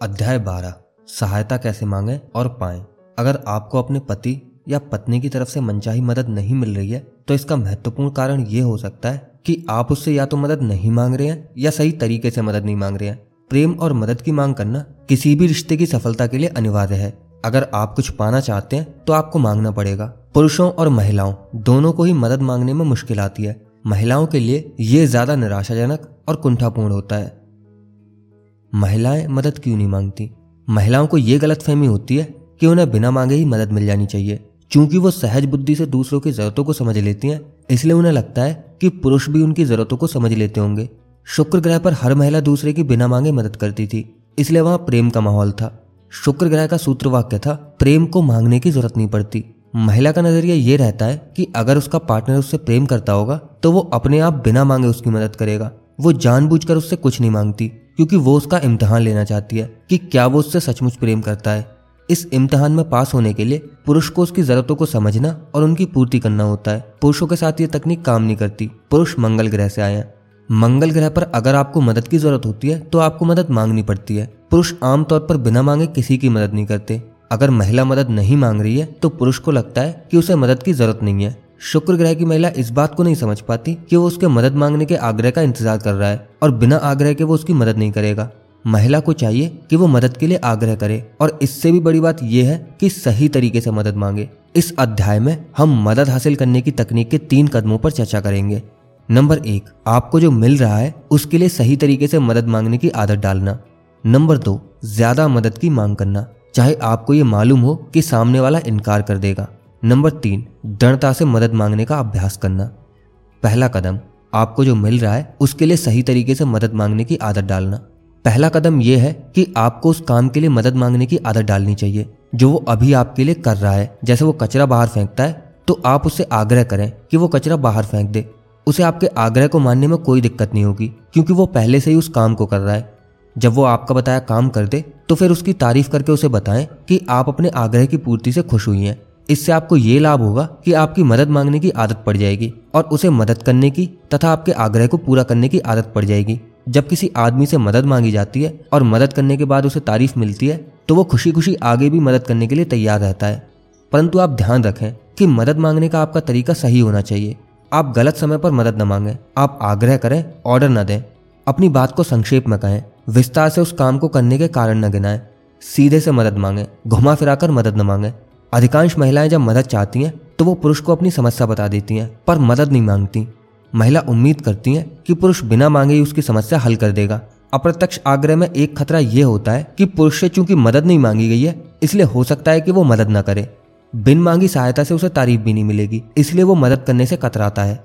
अध्याय बारह, सहायता कैसे मांगे और पाएँ। अगर आपको अपने पति या पत्नी की तरफ़ से मनचाही मदद नहीं मिल रही है तो इसका महत्वपूर्ण कारण ये हो सकता है कि आप उससे या तो मदद नहीं मांग रहे हैं या सही तरीके से मदद नहीं मांग रहे हैं। प्रेम और मदद की मांग करना किसी भी रिश्ते की सफलता के लिए अनिवार्य है। अगर आप कुछ पाना चाहते हैं तो आपको मांगना पड़ेगा। पुरुषों और महिलाओं, दोनों को ही मदद मांगने में मुश्किल आती है। महिलाओं के लिए ये ज़्यादा निराशाजनक और कुंठापूर्ण होता है। महिलाएँ मदद क्यों नहीं मांगती? महिलाओं को यह गलत फहमी होती है कि उन्हें बिना मांगे ही मदद मिल जानी चाहिए। क्योंकि वो सहज बुद्धि से दूसरों की जरूरतों को समझ लेती हैं, इसलिए उन्हें लगता है कि पुरुष भी उनकी जरूरतों को समझ लेते होंगे। शुक्र ग्रह पर हर महिला दूसरे की बिना मांगे मदद करती थी, इसलिए वहाँ प्रेम का माहौल था। शुक्र ग्रह का सूत्र वाक्य था, प्रेम को मांगने की ज़रूरत नहीं पड़ती। महिला का नज़रिया ये रहता है कि अगर उसका पार्टनर उससे प्रेम करता होगा तो वो अपने आप बिना मांगे उसकी मदद करेगा। वो जानबूझकर उससे कुछ नहीं मांगती, क्योंकि वो उसका इम्तहान लेना चाहती है कि क्या वो उससे सचमुच प्रेम करता है। इस इम्तहान में पास होने के लिए पुरुष को उसकी जरूरतों को समझना और उनकी पूर्ति करना होता है। पुरुषों के साथ ये तकनीक काम नहीं करती। पुरुष मंगल ग्रह से आए मंगल ग्रह पर अगर आपको मदद की ज़रूरत होती है तो आपको मदद मांगनी पड़ती है। पुरुष आमतौर पर बिना मांगे किसी की मदद नहीं करते। अगर महिला मदद नहीं मांग रही है तो पुरुष को लगता है कि उसे मदद की ज़रूरत नहीं है। शुक्र ग्रह की महिला इस बात को नहीं समझ पाती कि वो उसके मदद मांगने के आग्रह का इंतज़ार कर रहा है और बिना आग्रह के वो उसकी मदद नहीं करेगा। महिला को चाहिए कि वो मदद के लिए आग्रह करे और इससे भी बड़ी बात यह है कि सही तरीके से मदद मांगे। इस अध्याय में हम मदद हासिल करने की तकनीक के तीन कदमों पर चर्चा करेंगे। नंबर एक, आपको जो मिल रहा है, उसके लिए सही तरीके से मदद मांगने की आदत डालना। नंबर दो, ज़्यादा मदद की मांग करना। चाहे आपको ये मालूम हो कि सामने वाला इनकार कर देगा। नंबर तीन, दृढ़ता से मदद मांगने का अभ्यास करना। पहला कदम, आपको जो मिल रहा है, उसके लिए सही तरीके से मदद मांगने की आदत डालना। पहला कदम यह है कि आपको उस काम के लिए मदद मांगने की आदत डालनी चाहिए, जो वो अभी आपके लिए कर रहा है। जैसे वो कचरा बाहर फेंकता है तो आप उससे आग्रह करें कि वो कचरा बाहर फेंक दे। उसे आपके आग्रह को मानने में कोई दिक्कत नहीं होगी, क्योंकि वो पहले से ही उस काम को कर रहा है। जब वो आपका बताया काम कर दे तो फिर उसकी तारीफ़ करके उसे बताएँ कि आप अपने आग्रह की पूर्ति से खुश हुई हैं। इससे आपको ये लाभ होगा कि आपकी मदद मांगने की आदत पड़ जाएगी और उसे मदद करने की तथा आपके आग्रह को पूरा करने की आदत पड़ जाएगी। जब किसी आदमी से मदद मांगी जाती है और मदद करने के बाद उसे तारीफ़ मिलती है तो वो खुशी खुशी आगे भी मदद करने के लिए तैयार रहता है। परंतु आप ध्यान रखें कि मदद मांगने का आपका तरीका सही होना चाहिए। आप गलत समय पर मदद न मांगें, आप आग्रह करें, ऑर्डर न दें। अपनी बात को संक्षेप में कहें, विस्तार से उस काम को करने के कारण न गिनाएँ। सीधे से मदद मांगे घुमा फिराकर मदद न मांगे। अधिकांश महिलाएँ जब मदद चाहती हैं तो वो पुरुष को अपनी समस्या बता देती हैं, पर मदद नहीं मांगती। महिला उम्मीद करती हैं कि पुरुष बिना मांगे ही उसकी समस्या हल कर देगा। अप्रत्यक्ष आग्रह में एक खतरा यह होता है कि पुरुष से चूँकि मदद नहीं मांगी गई है, इसलिए हो सकता है कि वो मदद न करे। बिन मांगी सहायता से उसे तारीफ़ भी नहीं मिलेगी, इसलिए वो मदद करने से कतराता है।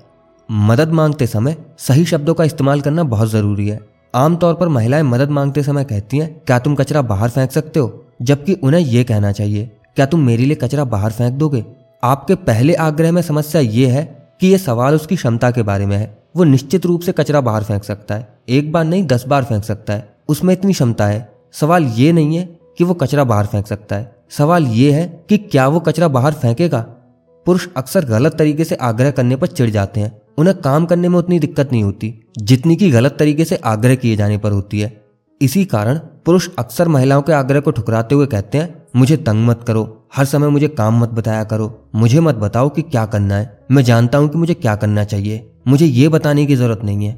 मदद मांगते समय सही शब्दों का इस्तेमाल करना बहुत ज़रूरी है। आमतौर पर महिलाएँ मदद मांगते समय कहती हैं, क्या तुम कचरा बाहर फेंक सकते हो? जबकि उन्हें यह कहना चाहिए क्या तुम मेरे लिए कचरा बाहर फेंक दोगे? आपके पहले आग्रह में समस्या ये है कि यह सवाल उसकी क्षमता के बारे में है। वो निश्चित रूप से कचरा बाहर फेंक सकता है। एक बार नहीं, दस बार फेंक सकता है। उसमें इतनी क्षमता है। सवाल ये नहीं है कि वो कचरा बाहर फेंक सकता है। सवाल ये है कि क्या वो कचरा बाहर फेंकेगा? पुरुष अक्सर गलत तरीके से आग्रह करने पर चिढ़ जाते हैं। उन्हें काम करने में उतनी दिक्कत नहीं होती। जितनी की गलत तरीके से आग्रह किए जाने पर होती है। इसी कारण पुरुष अक्सर महिलाओं के आग्रह को ठुकराते हुए कहते हैं, मुझे तंग मत करो, हर समय मुझे काम मत बताया करो, मुझे मत बताओ कि क्या करना है, मैं जानता हूँ कि मुझे क्या करना चाहिए, मुझे ये बताने की ज़रूरत नहीं है।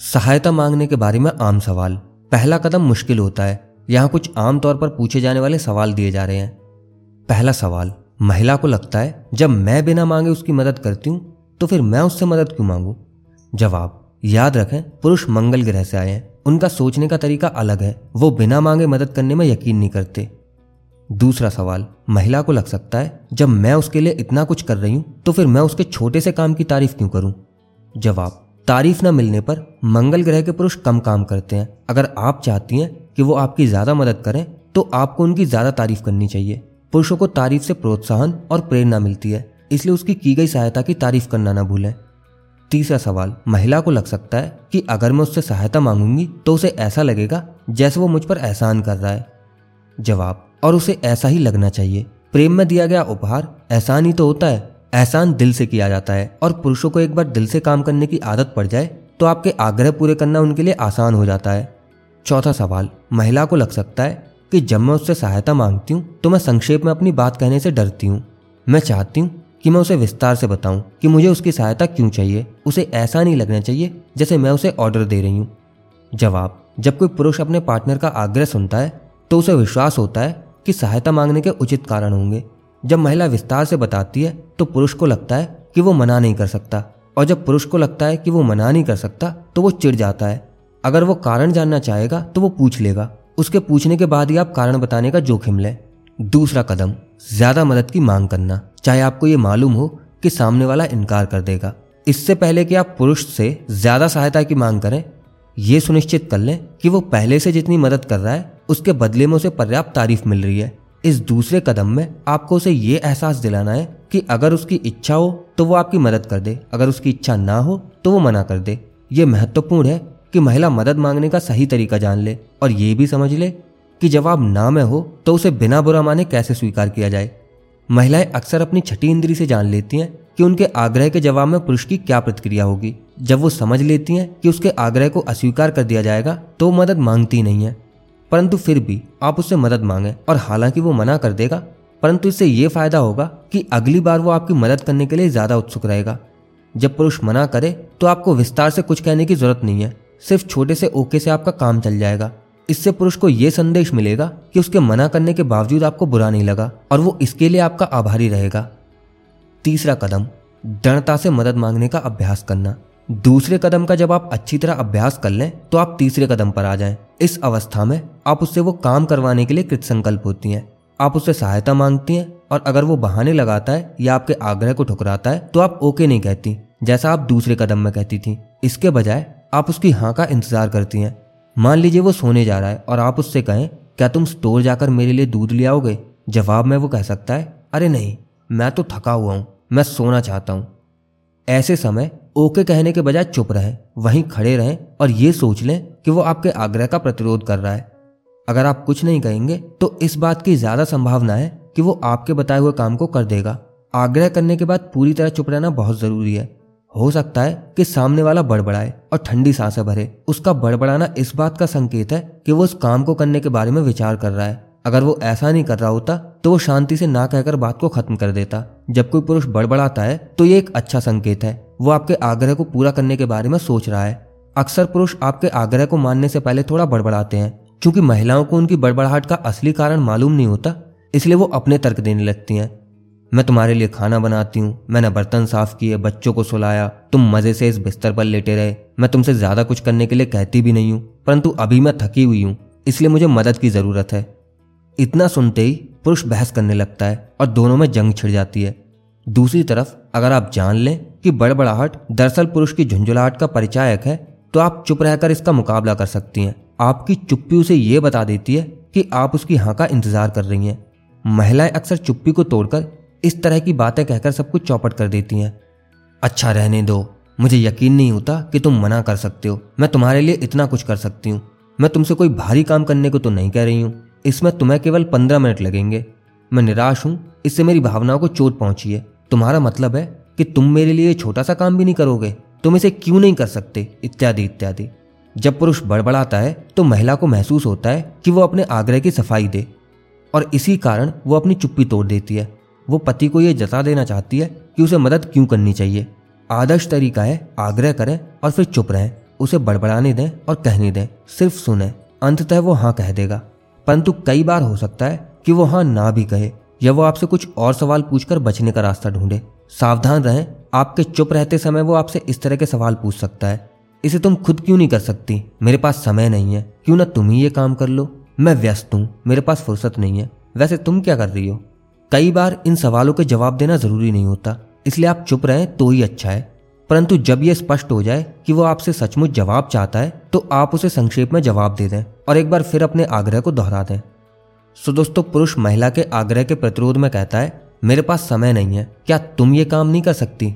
सहायता मांगने के बारे में आम सवाल। पहला कदम मुश्किल होता है। यहाँ कुछ आम तौर पर पूछे जाने वाले सवाल दिए जा रहे हैं। पहला सवाल, महिला को लगता है, जब मैं बिना मांगे उसकी मदद करती हूँ तो फिर मैं उससे मदद क्यों मांगू? जवाब याद रखें, पुरुष मंगल ग्रह से आए हैं। उनका सोचने का तरीका अलग है। वो बिना मांगे मदद करने में यकीन नहीं करते। दूसरा सवाल, महिला को लग सकता है, जब मैं उसके लिए इतना कुछ कर रही हूँ तो फिर मैं उसके छोटे से काम की तारीफ़ क्यों करूँ? जवाब, तारीफ़ न मिलने पर मंगल ग्रह के पुरुष कम काम करते हैं। अगर आप चाहती हैं कि वो आपकी ज़्यादा मदद करें तो आपको उनकी ज़्यादा तारीफ़ करनी चाहिए। पुरुषों को तारीफ़ से प्रोत्साहन और प्रेरणा मिलती है, इसलिए उसकी की गई सहायता की तारीफ़ करना ना भूलें। तीसरा सवाल महिला को लग सकता है कि अगर मैं उससे सहायता मांगूँगी तो उसे ऐसा लगेगा जैसे वो मुझ पर एहसान कर रहा है। जवाब, और उसे ऐसा ही लगना चाहिए। प्रेम में दिया गया उपहार एहसान ही तो होता है। एहसान दिल से किया जाता है, और पुरुषों को एक बार दिल से काम करने की आदत पड़ जाए तो आपके आग्रह पूरे करना उनके लिए आसान हो जाता है। चौथा सवाल, महिला को लग सकता है कि जब मैं उससे सहायता मांगती हूँ तो मैं संक्षेप में अपनी बात कहने से डरती हूँ। मैं चाहती हूँ कि मैं उसे विस्तार से बताऊँ कि मुझे उसकी सहायता क्यों चाहिए। उसे ऐसा नहीं लगना चाहिए जैसे मैं उसे ऑर्डर दे रही हूँ। जवाब, जब कोई पुरुष अपने पार्टनर का आग्रह सुनता है तो उसे विश्वास होता है कि सहायता मांगने के उचित कारण होंगे। जब महिला विस्तार से बताती है तो पुरुष को लगता है कि वो मना नहीं कर सकता। और जब पुरुष को लगता है कि वो मना नहीं कर सकता तो वो चिढ़ जाता है। अगर वो कारण जानना चाहेगा तो वो पूछ लेगा। उसके पूछने के बाद ही आप कारण बताने का जोखिम लें। दूसरा कदम, ज़्यादा मदद की मांग करना। चाहे आपको ये मालूम हो कि सामने वाला इनकार कर देगा। इससे पहले कि आप पुरुष से ज़्यादा सहायता की मांग करें, ये सुनिश्चित कर लें कि वो पहले से जितनी मदद कर रहा है, उसके बदले में उसे पर्याप्त तारीफ़ मिल रही है। इस दूसरे कदम में आपको उसे ये एहसास दिलाना है कि अगर उसकी इच्छा हो तो वो आपकी मदद कर दे। अगर उसकी इच्छा ना हो तो वो मना कर दे। ये महत्वपूर्ण है कि महिला मदद मांगने का सही तरीका जान ले और ये भी समझ ले कि जवाब ना में हो तो उसे बिना बुरा माने कैसे स्वीकार किया जाए? महिलाएँ अक्सर अपनी छठी इंद्री से जान लेती हैं कि उनके आग्रह के जवाब में पुरुष की क्या प्रतिक्रिया होगी। जब वो समझ लेती हैं कि उसके आग्रह को अस्वीकार कर दिया जाएगा तो मदद मांगती नहीं है। परंतु फिर भी आप उससे मदद मांगे और हालाँकि वो मना कर देगा, परंतु इससे ये फ़ायदा होगा कि अगली बार वो आपकी मदद करने के लिए ज़्यादा उत्सुक रहेगा। जब पुरुष मना करे तो आपको विस्तार से कुछ कहने की ज़रूरत नहीं है। सिर्फ़ छोटे से ओके से आपका काम चल जाएगा। इससे पुरुष को यह संदेश मिलेगा कि उसके मना करने के बावजूद आपको बुरा नहीं लगा और वो इसके लिए आपका आभारी रहेगा। तीसरा कदम, दृढ़ता से मदद मांगने का अभ्यास करना। दूसरे कदम का जब आप अच्छी तरह अभ्यास कर लें तो आप तीसरे कदम पर आ जाएँ। इस अवस्था में आप उससे वो काम करवाने के लिए कृत संकल्प होती हैं। आप उससे सहायता मांगती हैं और अगर वो बहाने लगाता है या आपके आग्रह को ठुकराता है तो आप ओके नहीं कहती, जैसा आप दूसरे कदम में कहती थी। इसके बजाय आप उसकी हाँ का इंतज़ार करती हैं। मान लीजिए वो सोने जा रहा है और आप उससे कहें, क्या तुम स्टोर जाकर मेरे लिए दूध ले आओगे? जवाब में वो कह सकता है, अरे नहीं, मैं तो थका हुआ हूँ, मैं सोना चाहता हूँ। ऐसे समय ओके कहने के बजाय चुप रहें, वहीं खड़े रहें और ये सोच लें कि वो आपके आग्रह का प्रतिरोध कर रहा है। अगर आप कुछ नहीं कहेंगे तो इस बात की ज़्यादा संभावना है कि वो आपके बताए हुए काम को कर देगा। आग्रह करने के बाद पूरी तरह चुप रहना बहुत ज़रूरी है। हो सकता है कि सामने वाला बड़बड़ाए और ठंडी साँसें भरे। उसका बड़बड़ाना इस बात का संकेत है कि वो उस काम को करने के बारे में विचार कर रहा है। अगर वो ऐसा नहीं कर रहा होता तो वो शांति से ना कहकर बात को खत्म कर देता। जब कोई पुरुष बड़बड़ाता है तो ये एक अच्छा संकेत है। वो आपके आग्रह को पूरा करने के बारे में सोच रहा है। अक्सर पुरुष आपके आग्रह को मानने से पहले थोड़ा बड़बड़ाते हैं, क्योंकि महिलाओं को उनकी बड़बड़ाहट का असली कारण मालूम नहीं होता, इसलिए वो अपने तर्क देने लगती हैं। मैं तुम्हारे लिए खाना बनाती हूँ। मैंने बर्तन साफ़ किए, बच्चों को सुलाया। तुम मज़े से इस बिस्तर पर लेटे रहे। मैं तुमसे ज़्यादा कुछ करने के लिए कहती भी नहीं हूँ, परंतु अभी मैं थकी हुई हूँ, इसलिए मुझे मदद की ज़रूरत है। इतना सुनते ही पुरुष बहस करने लगता है और दोनों में जंग छिड़ जाती है। दूसरी तरफ़, अगर आप जान लें कि बड़बड़ाहट दरअसल पुरुष की झुंझुलाहट का परिचायक है तो आप चुप रहकर इसका मुकाबला कर सकती हैं। आपकी चुप्पी उसे ये बता देती है कि आप उसकी हाँ का इंतज़ार कर रही हैं। महिलाएँ अक्सर चुप्पी को तोड़कर इस तरह की बातें कहकर सब कुछ चौपट कर देती हैं। अच्छा रहने दो। मुझे यकीन नहीं होता कि तुम मना कर सकते हो। मैं तुम्हारे लिए इतना कुछ कर सकती हूँ। मैं तुमसे कोई भारी काम करने को तो नहीं कह रही हूँ। इसमें तुम्हें केवल पंद्रह मिनट लगेंगे। मैं निराश हूँ। इससे मेरी भावनाओं को चोट पहुँची है। तुम्हारा मतलब है कि तुम मेरे लिए छोटा सा काम भी नहीं करोगे। तुम इसे क्यों नहीं कर सकते? इत्यादि इत्यादि। जब पुरुष बड़बड़ाता है तो महिला को महसूस होता है कि वो अपने आग्रह की सफ़ाई दे। और इसी कारण वो अपनी चुप्पी तोड़ देती है। वो पति को यह जता देना चाहती है कि उसे मदद क्यों करनी चाहिए। आदर्श तरीका है, आग्रह करें और फिर चुप रहें। उसे बड़बड़ाने दें और कहने दें, सिर्फ़ सुने, अंततः वो हाँ कह देगा। परंतु कई बार हो सकता है कि वो हाँ ना भी कहे, या वो आपसे कुछ और सवाल पूछकर बचने का रास्ता ढूंढे। सावधान रहें, आपके चुप रहते समय वो आपसे इस तरह के सवाल पूछ सकता है। इसे तुम खुद क्यों नहीं कर सकती? मेरे पास समय नहीं है, क्यों ना तुम ही ये काम कर लो? मैं व्यस्त हूँ, मेरे पास फुर्सत नहीं है। वैसे तुम क्या कर रही हो? कई बार इन सवालों के जवाब देना ज़रूरी नहीं होता, इसलिए आप चुप रहें तो ही अच्छा है। परंतु जब यह स्पष्ट हो जाए कि वो आपसे सचमुच जवाब चाहता है तो आप उसे संक्षेप में जवाब दे दें और एक बार फिर अपने आग्रह को दोहरा दें। सो दोस्तों, पुरुष महिला के आग्रह के प्रतिरोध में कहता है, मेरे पास समय नहीं है, क्या तुम ये काम नहीं कर सकती?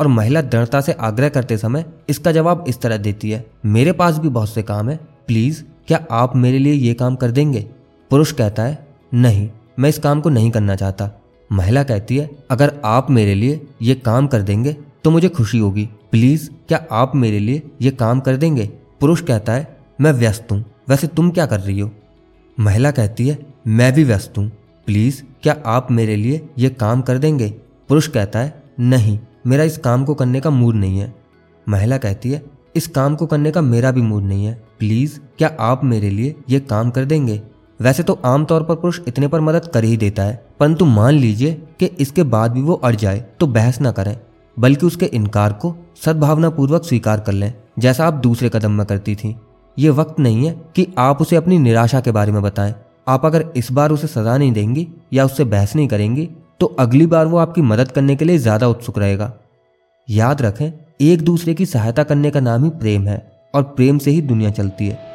और महिला दृढ़ता से आग्रह करते समय इसका जवाब इस तरह देती है, मेरे पास भी बहुत से काम है, प्लीज़, क्या आप मेरे लिए ये काम कर देंगे? पुरुष कहता है, नहीं मैं इस काम को नहीं करना चाहता। महिला कहती है, अगर आप मेरे लिए ये काम कर देंगे तो मुझे खुशी होगी। प्लीज़, क्या आप मेरे लिए ये काम कर देंगे? पुरुष कहता है, मैं व्यस्त हूँ। वैसे तुम क्या कर रही हो? महिला कहती है, मैं भी व्यस्त हूँ। प्लीज़, क्या आप मेरे लिए ये काम कर देंगे? पुरुष कहता है, नहीं, मेरा इस काम को करने का मूड नहीं है। महिला कहती है, इस काम को करने का मेरा भी मूड नहीं है। प्लीज़, क्या आप मेरे लिए ये काम कर देंगे? वैसे तो आमतौर पर पुरुष इतने पर मदद कर ही देता है, परंतु मान लीजिए कि इसके बाद भी वो अड़ जाए तो बहस ना करें, बल्कि उसके इनकार को सद्भावना पूर्वक स्वीकार कर लें, जैसा आप दूसरे कदम में करती थी। ये वक्त नहीं है कि आप उसे अपनी निराशा के बारे में बताएँ। आप अगर इस बार उसे सजा नहीं देंगी या उससे बहस नहीं करेंगी तो अगली बार वो आपकी मदद करने के लिए ज़्यादा उत्सुक रहेगा। याद रखें, एक दूसरे की सहायता करने का नाम ही प्रेम है, और प्रेम से ही दुनिया चलती है।